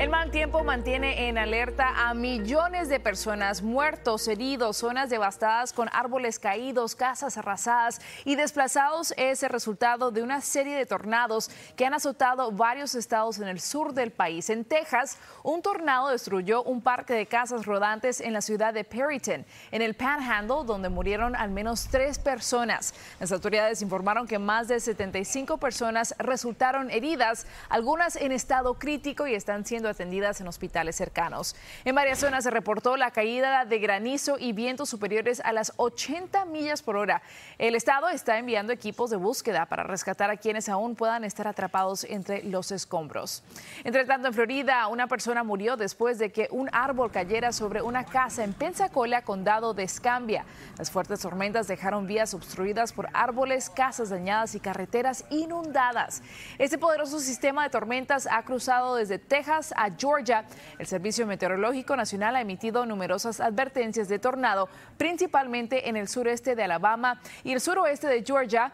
El mal tiempo mantiene en alerta a millones de personas, muertos, heridos, zonas devastadas con árboles caídos, casas arrasadas y desplazados es el resultado de una serie de tornados que han azotado varios estados en el sur del país. En Texas, un tornado destruyó un parque de casas rodantes en la ciudad de Perryton, en el Panhandle, donde murieron al menos tres personas. Las autoridades informaron que más de 75 personas resultaron heridas, algunas en estado crítico y están siendo atendidas en hospitales cercanos. En varias zonas se reportó la caída de granizo y vientos superiores a las 80 millas por hora. El estado está enviando equipos de búsqueda para rescatar a quienes aún puedan estar atrapados entre los escombros. Entre tanto, en Florida, una persona murió después de que un árbol cayera sobre una casa en Pensacola, condado de Escambia. Las fuertes tormentas dejaron vías obstruidas por árboles, casas dañadas y carreteras inundadas. Este poderoso sistema de tormentas ha cruzado desde Texas a Georgia. El Servicio Meteorológico Nacional ha emitido numerosas advertencias de tornado, principalmente en el sureste de Alabama y el suroeste de Georgia,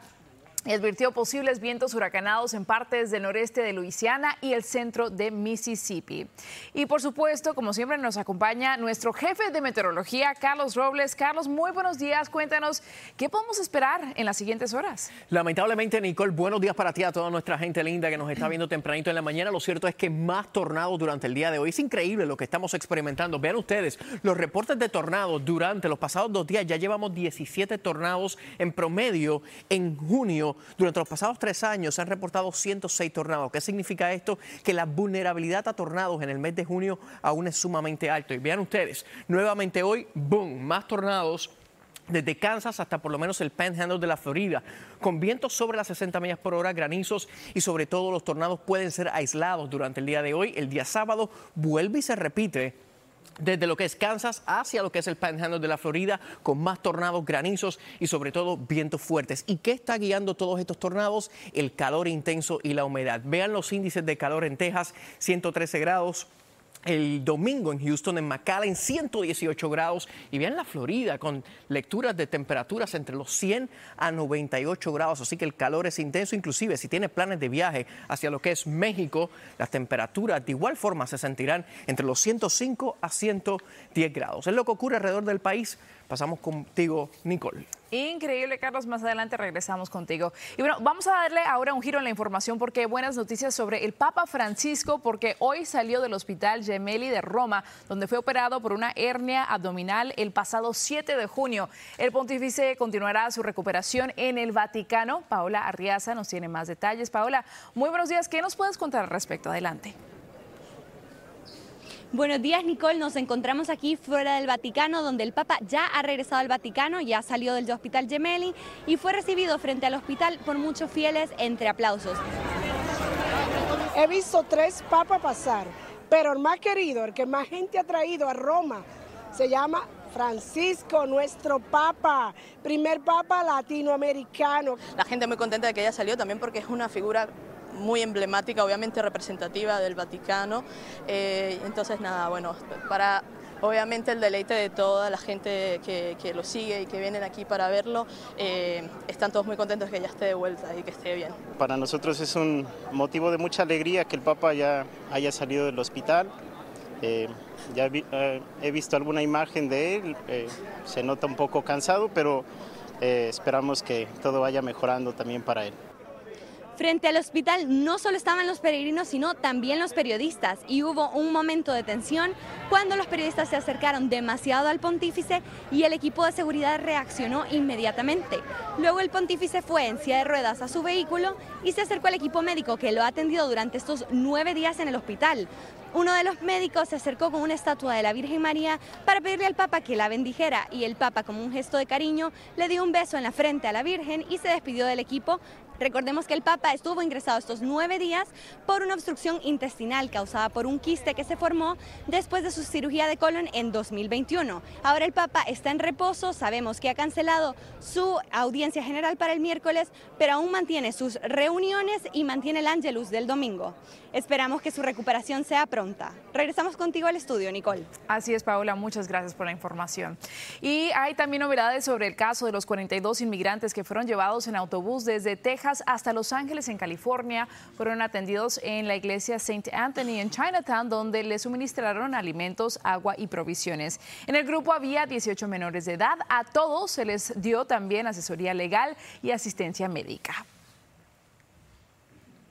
y advirtió posibles vientos huracanados en partes del noreste de Luisiana y el centro de Mississippi. Y por supuesto, como siempre, nos acompaña nuestro jefe de meteorología, Carlos Robles. Carlos, muy buenos días. Cuéntanos qué podemos esperar en las siguientes horas. Lamentablemente, Nicole, buenos días para ti, a toda nuestra gente linda que nos está viendo tempranito en la mañana. Lo cierto es que más tornados durante el día de hoy. Es increíble lo que estamos experimentando. Vean ustedes, los reportes de tornados durante los pasados dos días ya llevamos 17 tornados en promedio en junio durante los pasados tres años se han reportado 106 tornados. ¿Qué significa esto? Que la vulnerabilidad a tornados en el mes de junio aún es sumamente alto. Y vean ustedes, nuevamente hoy, boom, más tornados desde Kansas hasta por lo menos el Panhandle de la Florida, con vientos sobre las 60 millas por hora, granizos y sobre todo los tornados pueden ser aislados durante el día de hoy. El día sábado vuelve y se repite desde lo que es Kansas hacia lo que es el Panhandle de la Florida, con más tornados, granizos y sobre todo vientos fuertes. ¿Y qué está guiando todos estos tornados? El calor intenso y la humedad. Vean los índices de calor en Texas, 113 grados el domingo en Houston, en McAllen, 118 grados. Y vean la Florida con lecturas de temperaturas entre los 100 a 98 grados. Así que el calor es intenso. Inclusive si tiene planes de viaje hacia lo que es México, las temperaturas de igual forma se sentirán entre los 105 a 110 grados. Es lo que ocurre alrededor del país. Pasamos contigo, Nicole. Increíble, Carlos. Más adelante regresamos contigo. Y bueno, vamos a darle ahora un giro en la información porque hay buenas noticias sobre el Papa Francisco, porque hoy salió del hospital Gemelli de Roma, donde fue operado por una hernia abdominal el pasado 7 de junio. El pontífice continuará su recuperación en el Vaticano. Paola Arriaza nos tiene más detalles. Paola, muy buenos días. ¿Qué nos puedes contar al respecto? Adelante. Buenos días, Nicole. Nos encontramos aquí fuera del Vaticano, donde el Papa ya ha regresado al Vaticano, ya salió del Hospital Gemelli y fue recibido frente al hospital por muchos fieles entre aplausos. He visto tres papas pasar, pero el más querido, el que más gente ha traído a Roma, se llama Francisco, nuestro Papa, primer Papa latinoamericano. La gente muy contenta de que haya salido también porque es una figura muy emblemática, obviamente representativa del Vaticano. Eh, entonces, nada, bueno, para obviamente el deleite de toda la gente que, lo sigue y que vienen aquí para verlo, eh, están todos muy contentos que ya esté de vuelta y que esté bien. Para nosotros es un motivo de mucha alegría que el Papa ya haya salido del hospital. Eh, ya he visto alguna imagen de él, se nota un poco cansado, pero esperamos que todo vaya mejorando también para él. Frente al hospital no solo estaban los peregrinos, sino también los periodistas y hubo un momento de tensión cuando los periodistas se acercaron demasiado al pontífice y el equipo de seguridad reaccionó inmediatamente. Luego el pontífice fue en silla de ruedas a su vehículo y se acercó al equipo médico que lo ha atendido durante estos nueve días en el hospital. Uno de los médicos se acercó con una estatua de la Virgen María para pedirle al Papa que la bendijera y el Papa, como un gesto de cariño, le dio un beso en la frente a la Virgen y se despidió del equipo Recordemos que el Papa estuvo ingresado estos nueve días por una obstrucción intestinal causada por un quiste que se formó después de su cirugía de colon en 2021. Ahora el Papa está en reposo, sabemos que ha cancelado su audiencia general para el miércoles, pero aún mantiene sus reuniones y mantiene el Angelus del domingo. Esperamos que su recuperación sea pronta. Regresamos contigo al estudio, Nicole. Así es, Paola, muchas gracias por la información. Y hay también novedades sobre el caso de los 42 inmigrantes que fueron llevados en autobús desde Texas Texas hasta Los Ángeles, en California. Fueron atendidos en la iglesia St. Anthony en Chinatown, donde les suministraron alimentos, agua y provisiones. En el grupo había 18 menores de edad. A todos se les dio también asesoría legal y asistencia médica.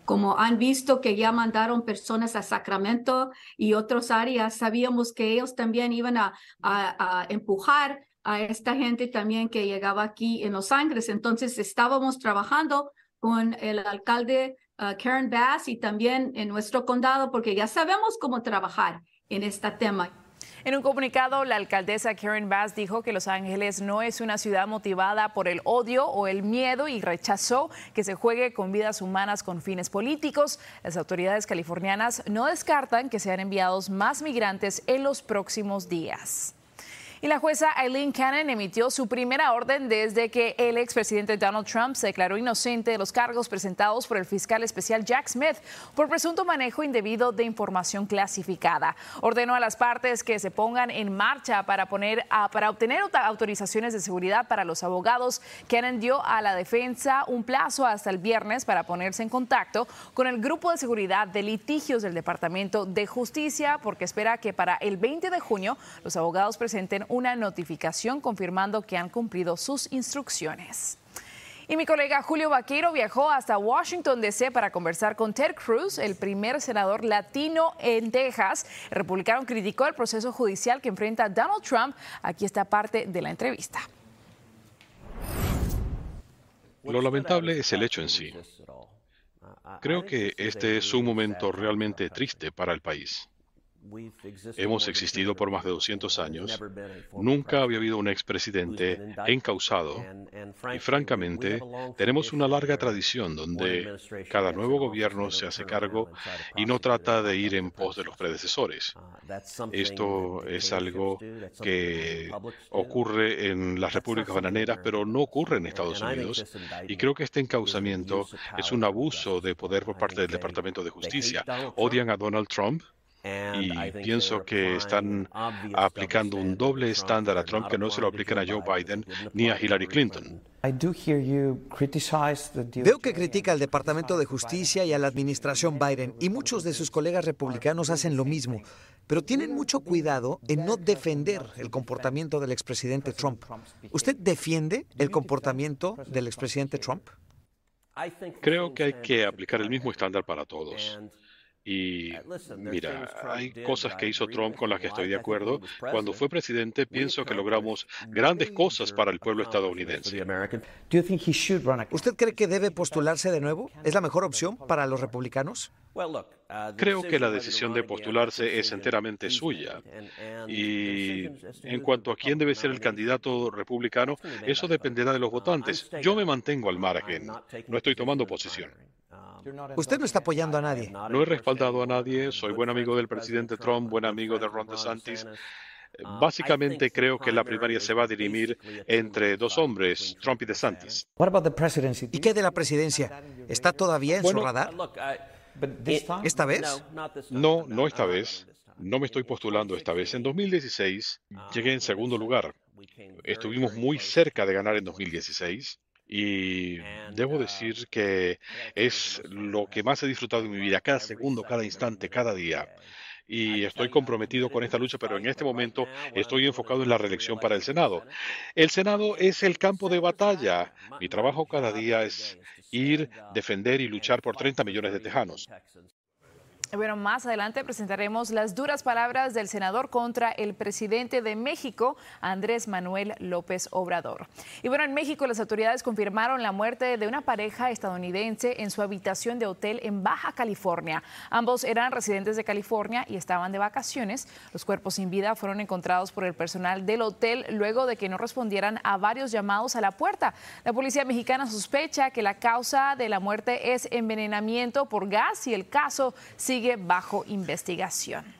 Como han visto que ya mandaron personas a Sacramento y otras áreas, sabíamos que ellos también iban a, a empujar a esta gente también que llegaba aquí en Los Ángeles. Entonces estábamos trabajando con el alcalde uh, Karen Bass y también en nuestro condado porque ya sabemos cómo trabajar en este tema. En un comunicado, la alcaldesa Karen Bass dijo que Los Ángeles no es una ciudad motivada por el odio o el miedo y rechazó que se juegue con vidas humanas con fines políticos. Las autoridades californianas no descartan que sean enviados más migrantes en los próximos días. Y la jueza Eileen Cannon emitió su primera orden desde que el expresidente Donald Trump se declaró inocente de los cargos presentados por el fiscal especial Jack Smith por presunto manejo indebido de información clasificada. Ordenó a las partes que se pongan en marcha para, poner para obtener autorizaciones de seguridad para los abogados. Cannon dio a la defensa un plazo hasta el viernes para ponerse en contacto con el grupo de seguridad de litigios del Departamento de Justicia porque espera que para el 20 de junio los abogados presenten una notificación confirmando que han cumplido sus instrucciones. Y mi colega Julio Vaqueiro viajó hasta Washington, D.C. para conversar con Ted Cruz, el primer senador latino en Texas. El republicano criticó el proceso judicial que enfrenta Donald Trump. Aquí está parte de la entrevista. Lo lamentable es el hecho en sí. Creo que este es un momento realmente triste para el país. Hemos existido por más de 200 años. Nunca había habido un expresidente encausado. Y francamente, tenemos una larga tradición donde cada nuevo gobierno se hace cargo y no trata de ir en pos de los predecesores. Esto es algo que ocurre en las repúblicas bananeras, pero no ocurre en Estados Unidos. Y creo que este encausamiento es un abuso de poder por parte del Departamento de Justicia. Odian a Donald Trump y pienso que están aplicando un doble estándar a Trump que no se lo aplican a Joe Biden ni a Hillary Clinton. Veo que critica al Departamento de Justicia y a la administración Biden y muchos de sus colegas republicanos hacen lo mismo, pero tienen mucho cuidado en no defender el comportamiento del expresidente Trump. ¿Usted defiende el comportamiento del expresidente Trump? Creo que hay que aplicar el mismo estándar para todos. Y mira, hay cosas que hizo Trump con las que estoy de acuerdo. Cuando fue presidente, pienso que logramos grandes cosas para el pueblo estadounidense. ¿Usted cree que debe postularse de nuevo? ¿Es la mejor opción para los republicanos? Creo que la decisión de postularse es enteramente suya. Y en cuanto a quién debe ser el candidato republicano, eso dependerá de los votantes. Yo me mantengo al margen. No estoy tomando posición. Usted no está apoyando a nadie. No he respaldado a nadie. Soy buen amigo del presidente Trump, buen amigo de Ron DeSantis. Básicamente creo que la primaria se va a dirimir entre dos hombres, Trump y DeSantis. ¿Y qué de la presidencia? ¿Está todavía en su radar? ¿Esta vez? No, no esta vez. No me estoy postulando esta vez. En 2016 llegué en segundo lugar. Estuvimos muy cerca de ganar en 2016. Y debo decir que es lo que más he disfrutado en mi vida, cada segundo, cada instante, cada día. Y estoy comprometido con esta lucha, pero en este momento estoy enfocado en la reelección para el Senado. El Senado es el campo de batalla. Mi trabajo cada día es ir, defender y luchar por 30 millones de tejanos. Bueno, más adelante presentaremos las duras palabras del senador contra el presidente de México, Andrés Manuel López Obrador. Y bueno, en México las autoridades confirmaron la muerte de una pareja estadounidense en su habitación de hotel en Baja California. Ambos eran residentes de California y estaban de vacaciones. Los cuerpos sin vida fueron encontrados por el personal del hotel luego de que no respondieran a varios llamados a la puerta. La policía mexicana sospecha que la causa de la muerte es envenenamiento por gas y el caso sigue bajo investigación.